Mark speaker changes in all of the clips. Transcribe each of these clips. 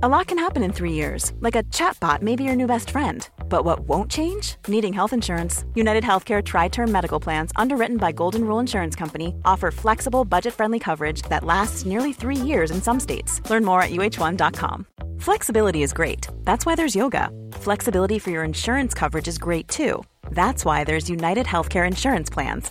Speaker 1: A lot can happen in three years, like a chatbot may be your new best friend. But what won't change? Needing health insurance. United Healthcare Tri Term Medical Plans, underwritten by Golden Rule Insurance Company, offer flexible, budget friendly coverage that lasts nearly three years in some states. Learn more at uh1.com. Flexibility is great. That's why there's yoga. Flexibility for your insurance coverage is great too. That's why there's United Healthcare Insurance Plans.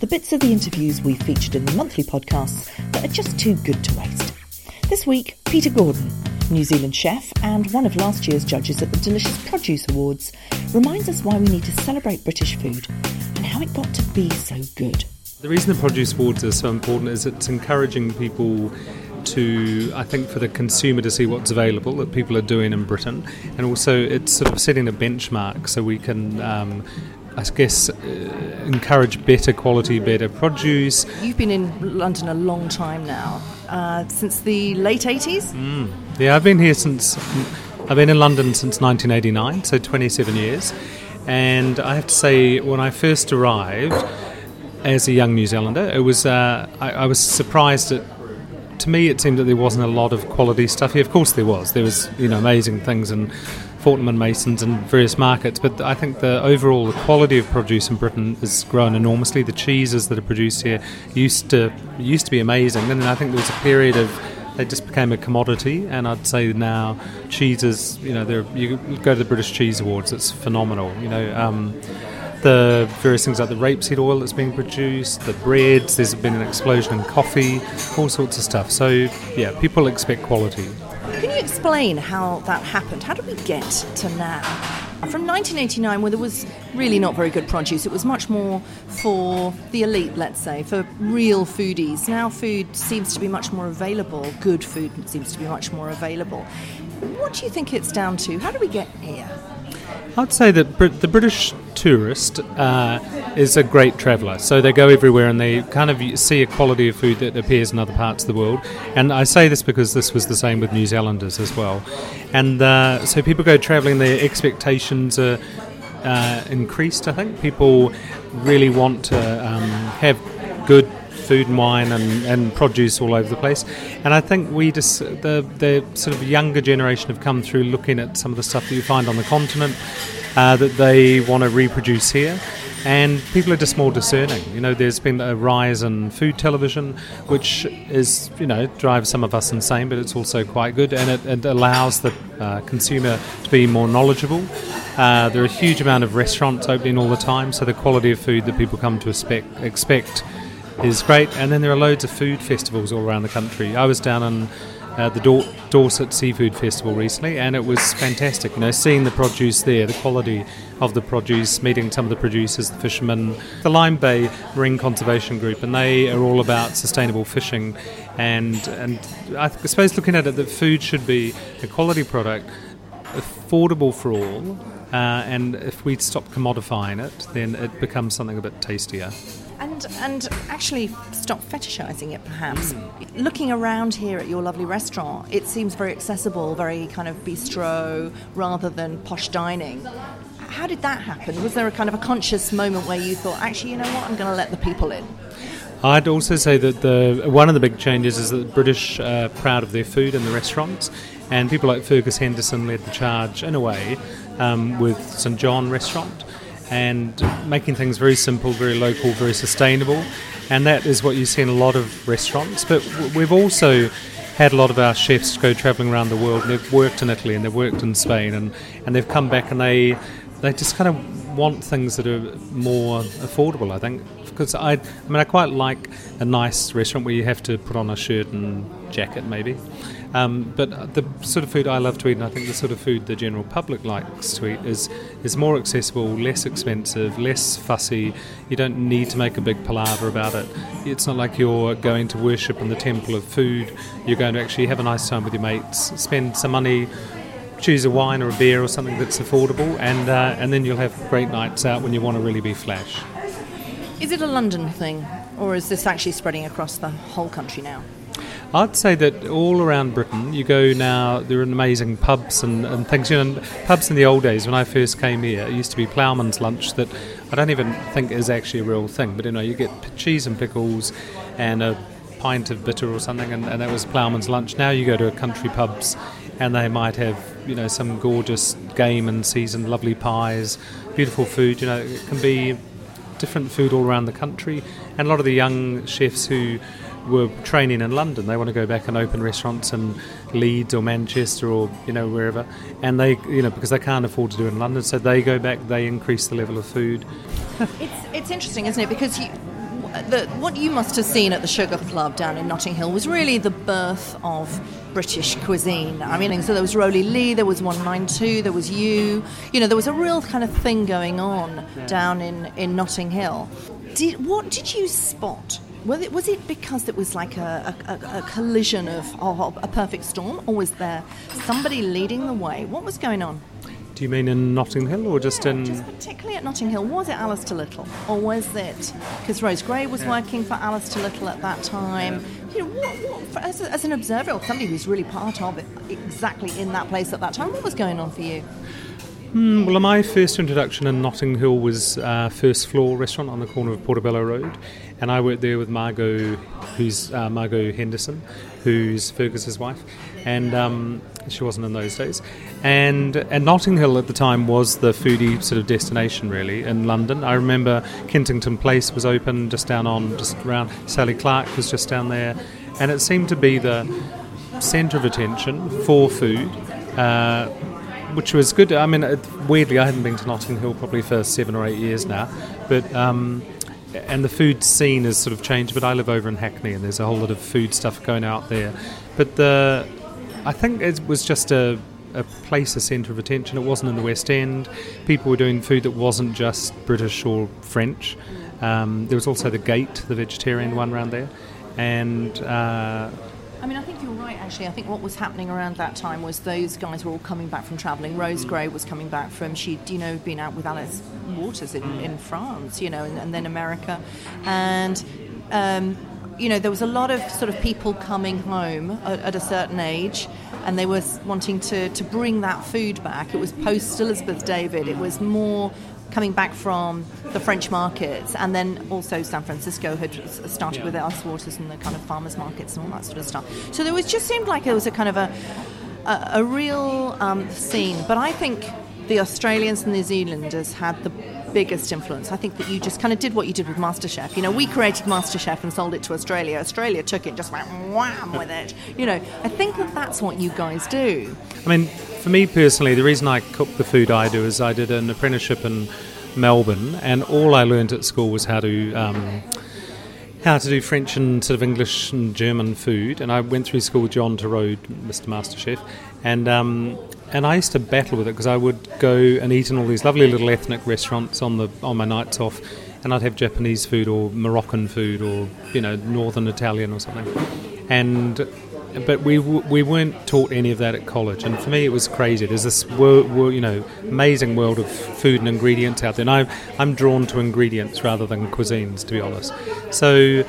Speaker 2: the bits of the interviews we've featured in the monthly podcasts that are just too good to waste. This week, Peter Gordon, New Zealand chef and one of last year's judges at the Delicious Produce Awards, reminds us why we need to celebrate British food and how it got to be so good.
Speaker 3: The reason the Produce Awards are so important is it's encouraging people to, I think, for the consumer to see what's available that people are doing in Britain, and also it's sort of setting a benchmark so we can. Um, I guess uh, encourage better quality, better produce.
Speaker 2: You've been in London a long time now, uh, since the late 80s?
Speaker 3: Mm. Yeah, I've been here since, I've been in London since 1989, so 27 years. And I have to say, when I first arrived as a young New Zealander, it was, uh, I, I was surprised at to me, it seemed that there wasn't a lot of quality stuff here. Of course, there was. There was, you know, amazing things in Fortnum and Masons and various markets. But I think the overall the quality of produce in Britain has grown enormously. The cheeses that are produced here used to used to be amazing. And I think there was a period of they just became a commodity. And I'd say now cheeses, you know, you go to the British Cheese Awards, it's phenomenal. You know. Um, the various things like the rapeseed oil that's being produced, the breads, there's been an explosion in coffee, all sorts of stuff. So, yeah, people expect quality.
Speaker 2: Can you explain how that happened? How did we get to now? From 1989, where there was really not very good produce, it was much more for the elite, let's say, for real foodies. Now, food seems to be much more available, good food seems to be much more available. What do you think it's down to? How do we get here?
Speaker 3: I'd say that the British tourist uh, is a great traveller. So they go everywhere and they kind of see a quality of food that appears in other parts of the world. And I say this because this was the same with New Zealanders as well. And uh, so people go travelling, their expectations are uh, increased, I think. People really want to um, have good food and wine and, and produce all over the place. And I think we just, the, the sort of younger generation have come through looking at some of the stuff that you find on the continent uh, that they want to reproduce here. And people are just more discerning. You know, there's been a rise in food television, which is, you know, drives some of us insane, but it's also quite good, and it, it allows the uh, consumer to be more knowledgeable. Uh, there are a huge amount of restaurants opening all the time, so the quality of food that people come to expect, expect is great. And then there are loads of food festivals all around the country. I was down on uh, the Dor- Dorset Seafood Festival recently, and it was fantastic. You know, seeing the produce there, the quality of the produce, meeting some of the producers, the fishermen, the Lyme Bay Marine Conservation Group, and they are all about sustainable fishing. And and I suppose looking at it, that food should be a quality product, affordable for all, uh, and if we stop commodifying it, then it becomes something a bit tastier
Speaker 2: and and actually stop fetishizing it perhaps. Mm. looking around here at your lovely restaurant it seems very accessible very kind of bistro rather than posh dining. How did that happen? Was there a kind of a conscious moment where you thought actually you know what? I'm going to let the people in
Speaker 3: I'd also say that the one of the big changes is that the British are proud of their food in the restaurants, and people like Fergus Henderson led the charge in a way um, with St John Restaurant, and making things very simple, very local, very sustainable. And that is what you see in a lot of restaurants. But we've also had a lot of our chefs go travelling around the world. They've worked in Italy and they've worked in Spain, and, and they've come back and they they just kind of want things that are more affordable. I think because I, I mean I quite like a nice restaurant where you have to put on a shirt and jacket maybe. Um, but the sort of food I love to eat, and I think the sort of food the general public likes to eat, is is more accessible, less expensive, less fussy. You don't need to make a big palaver about it. It's not like you're going to worship in the temple of food. You're going to actually have a nice time with your mates, spend some money choose a wine or a beer or something that's affordable, and uh, and then you'll have great nights out when you want to really be flash.
Speaker 2: Is it a London thing, or is this actually spreading across the whole country now?
Speaker 3: I'd say that all around Britain, you go now, there are amazing pubs and, and things. You know, pubs in the old days, when I first came here, it used to be ploughman's lunch that I don't even think is actually a real thing. But you know, you get cheese and pickles and a pint of bitter or something, and, and that was ploughman's lunch. Now you go to a country pubs and they might have, you know, some gorgeous game and seasoned lovely pies, beautiful food. You know, it can be different food all around the country. And a lot of the young chefs who were training in London. They want to go back and open restaurants in Leeds or Manchester or you know wherever, and they you know because they can't afford to do it in London, so they go back. They increase the level of food.
Speaker 2: it's it's interesting, isn't it? Because you, the, what you must have seen at the Sugar Club down in Notting Hill was really the birth of British cuisine. I mean, so there was Rowley Leigh, there was 192, there was you. You know, there was a real kind of thing going on down in, in Notting Hill. Did, what did you spot was it, was it because it was like a, a, a collision of, of, a perfect storm, or was there somebody leading the way? What was going on?
Speaker 3: Do you mean in Notting Hill or just
Speaker 2: yeah,
Speaker 3: in.
Speaker 2: Just particularly at Notting Hill. Was it Alistair Little? Or was it. Because Rose Gray was yeah. working for Alistair Little at that time. Yeah. You know, what, what, as, a, as, an observer or somebody who's really part of it exactly in that place at that time, what was going on for you?
Speaker 3: Mm, well, my first introduction in Notting Hill was uh, First Floor Restaurant on the corner of Portobello Road, and I worked there with Margot, who's uh, Margot Henderson, who's Fergus's wife, and um, she wasn't in those days. And and Notting Hill at the time was the foodie sort of destination really in London. I remember Kensington Place was open just down on just around Sally Clarke was just down there, and it seemed to be the centre of attention for food. Uh, which was good. I mean, weirdly, I hadn't been to Notting Hill probably for seven or eight years now, but um, and the food scene has sort of changed. But I live over in Hackney, and there's a whole lot of food stuff going out there. But the, I think it was just a a place, a centre of attention. It wasn't in the West End. People were doing food that wasn't just British or French. Um, there was also the Gate, the vegetarian one around there, and uh,
Speaker 2: I mean, I think you're right, actually. I think what was happening around that time was those guys were all coming back from travelling. Rose Gray was coming back from, she'd, you know, been out with Alice Waters in, in France, you know, and, and then America. And, um, you know, there was a lot of sort of people coming home at, at, a certain age and they were wanting to, to bring that food back. It was post Elizabeth David. It was more coming back from the French markets, and then also San Francisco had started yeah. with the Alice Waters and the kind of farmers markets and all that sort of stuff. So there was just seemed like there was a kind of a a, a real um, scene. But I think the Australians and New Zealanders had the biggest influence. I think that you just kind of did what you did with MasterChef. You know, we created MasterChef and sold it to Australia. Australia took it, just went wham with it. You know, I think that that's what you guys do.
Speaker 3: I mean, for me personally, the reason I cook the food I do is I did an apprenticeship in Melbourne, and all I learned at school was how to. Um, how to do French and sort of English and German food, and I went through school with John Torode, Mr. MasterChef, and um, and I used to battle with it because I would go and eat in all these lovely little ethnic restaurants on the on my nights off, and I'd have Japanese food or Moroccan food or you know Northern Italian or something, and but we we weren't taught any of that at college, and for me it was crazy. There's this world, world, you know amazing world of food and ingredients out there, and I'm I'm drawn to ingredients rather than cuisines, to be honest. So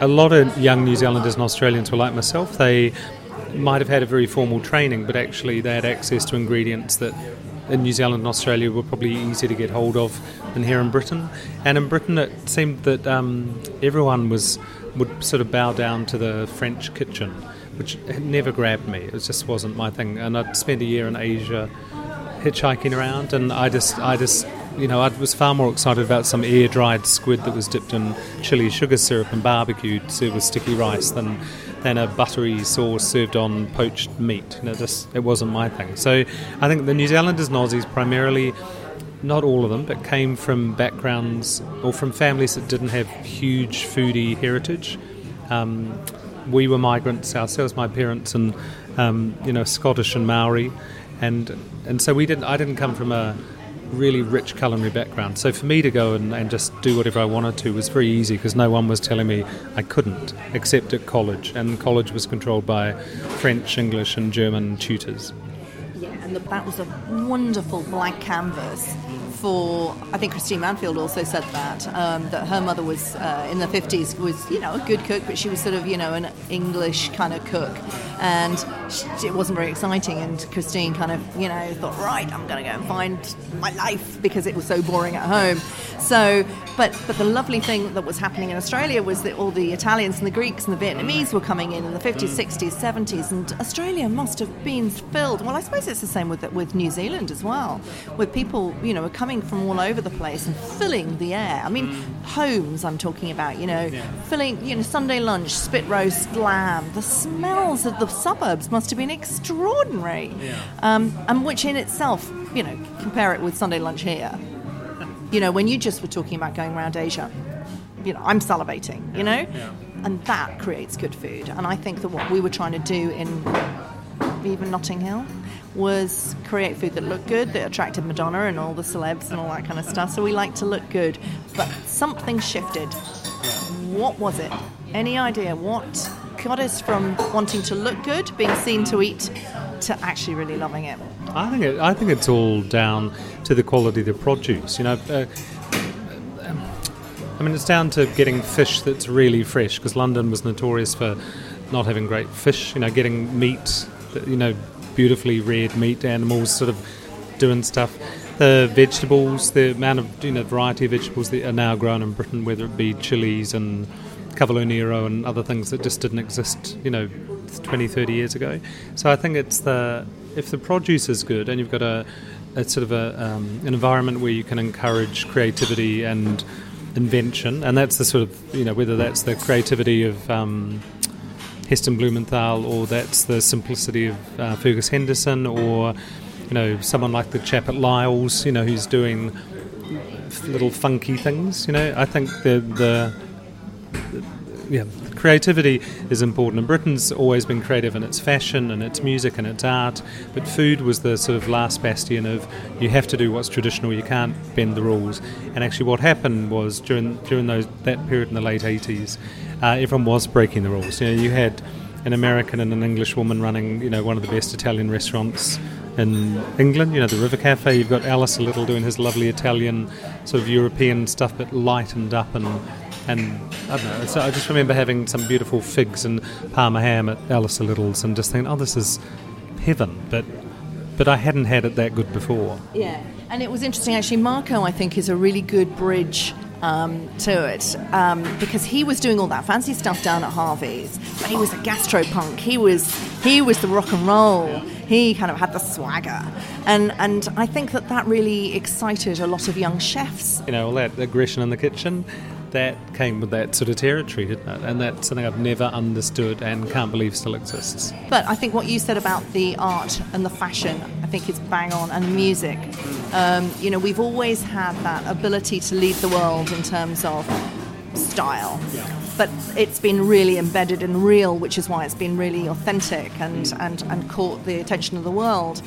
Speaker 3: a lot of young New Zealanders and Australians were like myself. They might have had a very formal training, but actually they had access to ingredients that in New Zealand and Australia were probably easier to get hold of than here in Britain. And in Britain, it seemed that um, everyone was would sort of bow down to the French kitchen which never grabbed me. It just wasn't my thing. And I'd spent a year in Asia hitchhiking around, and I just, I just, you know, I was far more excited about some air dried squid that was dipped in chili sugar syrup and barbecued, served with sticky rice, than than a buttery sauce served on poached meat. You know, just it wasn't my thing. So I think the New Zealanders and Aussies primarily. Not all of them, but came from backgrounds or from families that didn't have huge foodie heritage. Um, we were migrants ourselves, my parents, and um, you know Scottish and Maori, and and so we didn't. I didn't come from a really rich culinary background. So for me to go and, and just do whatever I wanted to was very easy because no one was telling me I couldn't, except at college, and college was controlled by French, English, and German tutors.
Speaker 2: And the, that was a wonderful blank canvas for. I think Christine Manfield also said that um, that her mother was uh, in the fifties was you know a good cook, but she was sort of you know an English kind of cook, and she, it wasn't very exciting. And Christine kind of you know thought, right, I'm going to go and find my life because it was so boring at home. So, but but the lovely thing that was happening in Australia was that all the Italians and the Greeks and the Vietnamese were coming in in the 50s, 60s, 70s, and Australia must have been filled. Well, I suppose it's the same with with New Zealand as well, where people you know are coming from all over the place and filling the air. I mean, homes I'm talking about, you know, filling you know Sunday lunch, spit roast lamb. The smells of the suburbs must have been extraordinary, um, and which in itself, you know, compare it with Sunday lunch here. You know, when you just were talking about going around Asia, you know, I'm salivating, you know? And that creates good food. And I think that what we were trying to do in even Notting Hill was create food that looked good, that attracted Madonna and all the celebs and all that kind of stuff. So we like to look good. But something shifted. What was it? Any idea what got us from wanting to look good, being seen to eat, to actually really loving it?
Speaker 3: I think it, I think it's all down to the quality of the produce. You know, uh, I mean, it's down to getting fish that's really fresh because London was notorious for not having great fish. You know, getting meat, you know, beautifully reared meat animals, sort of doing stuff. The vegetables, the amount of you know variety of vegetables that are now grown in Britain, whether it be chilies and Cavolo Nero and other things that just didn't exist, you know, 20, 30 years ago. So I think it's the if the produce is good and you've got a, a sort of a, um, an environment where you can encourage creativity and invention, and that's the sort of you know whether that's the creativity of um, Heston Blumenthal or that's the simplicity of uh, Fergus Henderson or you know someone like the chap at Lyle's, you know, who's doing little funky things. You know, I think the the yeah, creativity is important. And Britain's always been creative in its fashion and its music and its art, but food was the sort of last bastion of you have to do what's traditional, you can't bend the rules. And actually, what happened was during during those that period in the late 80s, uh, everyone was breaking the rules. You know, you had an American and an English woman running, you know, one of the best Italian restaurants in England, you know, the River Cafe. You've got Alistair Little doing his lovely Italian, sort of European stuff, but lightened up and and I don't know. So I just remember having some beautiful figs and Parma ham at Alistair Little's and just thinking, oh, this is heaven. But but I hadn't had it that good before.
Speaker 2: Yeah, and it was interesting actually. Marco, I think, is a really good bridge um, to it um, because he was doing all that fancy stuff down at Harvey's, but he was a gastropunk. He was he was the rock and roll. He kind of had the swagger, and and I think that that really excited a lot of young chefs.
Speaker 3: You know, all that aggression in the kitchen. That came with that sort of territory, didn't it? And that's something I've never understood and can't believe still exists.
Speaker 2: But I think what you said about the art and the fashion, I think is bang on, and the music. Um, you know, we've always had that ability to lead the world in terms of style. But it's been really embedded and real, which is why it's been really authentic and, and, and caught the attention of the world.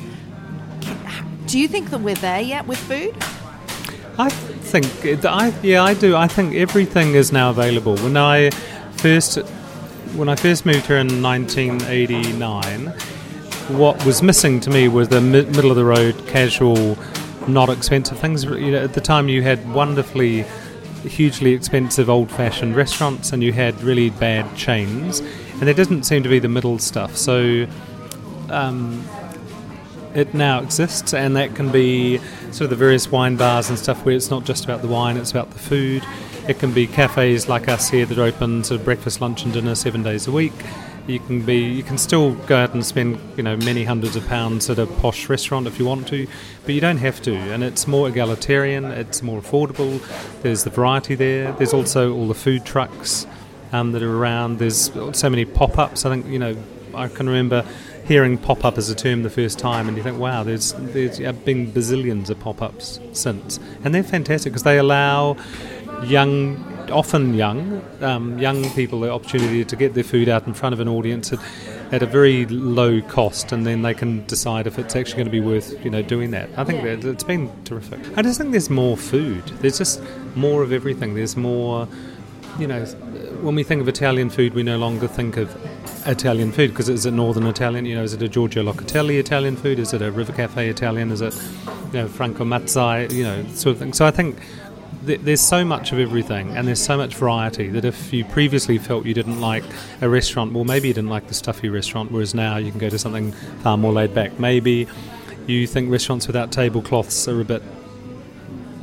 Speaker 2: Do you think that we're there yet with food?
Speaker 3: I think, I, yeah, I do. I think everything is now available. When I first, when I first moved here in 1989, what was missing to me was the mi- middle of the road, casual, not expensive things. You know, at the time, you had wonderfully, hugely expensive old-fashioned restaurants, and you had really bad chains, and there didn't seem to be the middle stuff. So. Um, it now exists, and that can be sort of the various wine bars and stuff where it's not just about the wine, it's about the food. It can be cafes like us here that are open sort of breakfast, lunch, and dinner seven days a week. You can be, you can still go out and spend, you know, many hundreds of pounds at a posh restaurant if you want to, but you don't have to. And it's more egalitarian, it's more affordable. There's the variety there. There's also all the food trucks um, that are around. There's so many pop-ups. I think you know, I can remember hearing pop-up as a term the first time, and you think, wow, there's there's yeah, been bazillions of pop-ups since, and they're fantastic because they allow young, often young, um, young people the opportunity to get their food out in front of an audience at, at a very low cost, and then they can decide if it's actually going to be worth you know doing that. I think that it's been terrific. I just think there's more food. There's just more of everything. There's more, you know, when we think of Italian food, we no longer think of Italian food because is it Northern Italian? You know, is it a Giorgio Locatelli Italian food? Is it a River Cafe Italian? Is it, you know, Franco Mazzei? You know, sort of thing. So I think th- there's so much of everything and there's so much variety that if you previously felt you didn't like a restaurant, well, maybe you didn't like the stuffy restaurant, whereas now you can go to something far more laid back. Maybe you think restaurants without tablecloths are a bit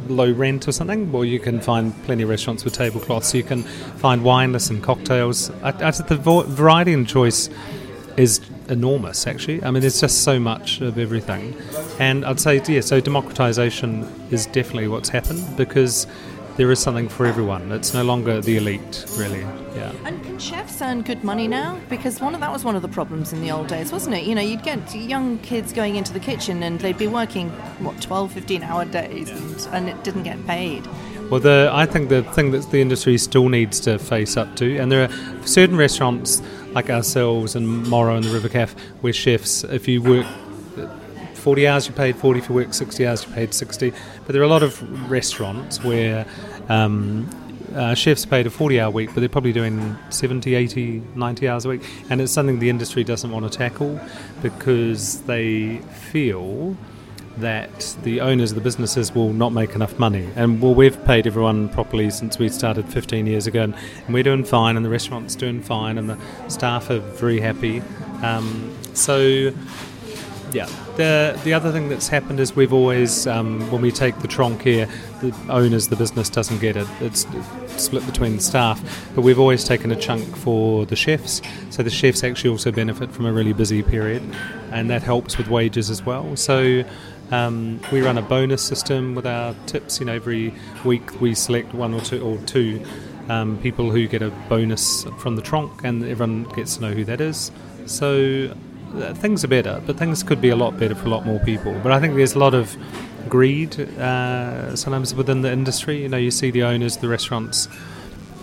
Speaker 3: low rent or something, or you can find plenty of restaurants with tablecloths. You can find wineless and cocktails. I, I, the variety and choice is enormous, actually. I mean, there's just so much of everything. And I'd say, yeah, so democratization is definitely what's happened because there is something for everyone. It's no longer the elite, really. Yeah.
Speaker 4: And can chefs earn good money now? Because one of that was one of the problems in the old days, wasn't it? You know, you'd get young kids going into the kitchen and they'd be working what 12, 15 hour days, and, and it didn't get paid.
Speaker 3: Well, the, I think the thing that the industry still needs to face up to, and there are certain restaurants like ourselves and Moro and the River Cafe, where chefs, if you work 40 hours, you paid 40. If you work 60 hours, you paid 60. But there are a lot of restaurants where um, uh, chefs paid a 40 hour week, but they're probably doing 70, 80, 90 hours a week. And it's something the industry doesn't want to tackle because they feel that the owners of the businesses will not make enough money. And well, we've paid everyone properly since we started 15 years ago, and, and we're doing fine, and the restaurant's doing fine, and the staff are very happy. Um, so yeah. The the other thing that's happened is we've always, um, when we take the tronc here, the owners, the business doesn't get it. It's split between the staff, but we've always taken a chunk for the chefs. So the chefs actually also benefit from a really busy period, and that helps with wages as well. So. Um, we run a bonus system with our tips. You know, every week we select one or two or two um, people who get a bonus from the tronc, and everyone gets to know who that is. So things are better, but things could be a lot better for a lot more people. But I think there's a lot of greed uh, sometimes within the industry. You know, you see the owners of the restaurants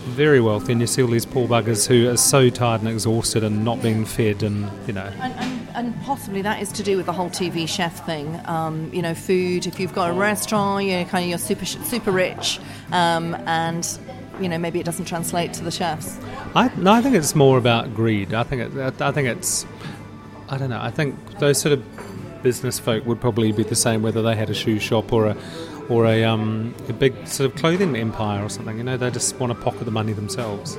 Speaker 3: very wealthy, and you see all these poor buggers who are so tired and exhausted and not being fed, and you know.
Speaker 4: And, and, and possibly that is to do with the whole TV chef thing. Um, you know, food. If you've got a restaurant, you're kind of you're super super rich, um, and you know maybe it doesn't translate to the chefs.
Speaker 3: I no, I think it's more about greed. I think it, I think it's I don't know. I think those sort of business folk would probably be the same whether they had a shoe shop or a or a um, a big sort of clothing empire or something. You know, they just want to pocket the money themselves.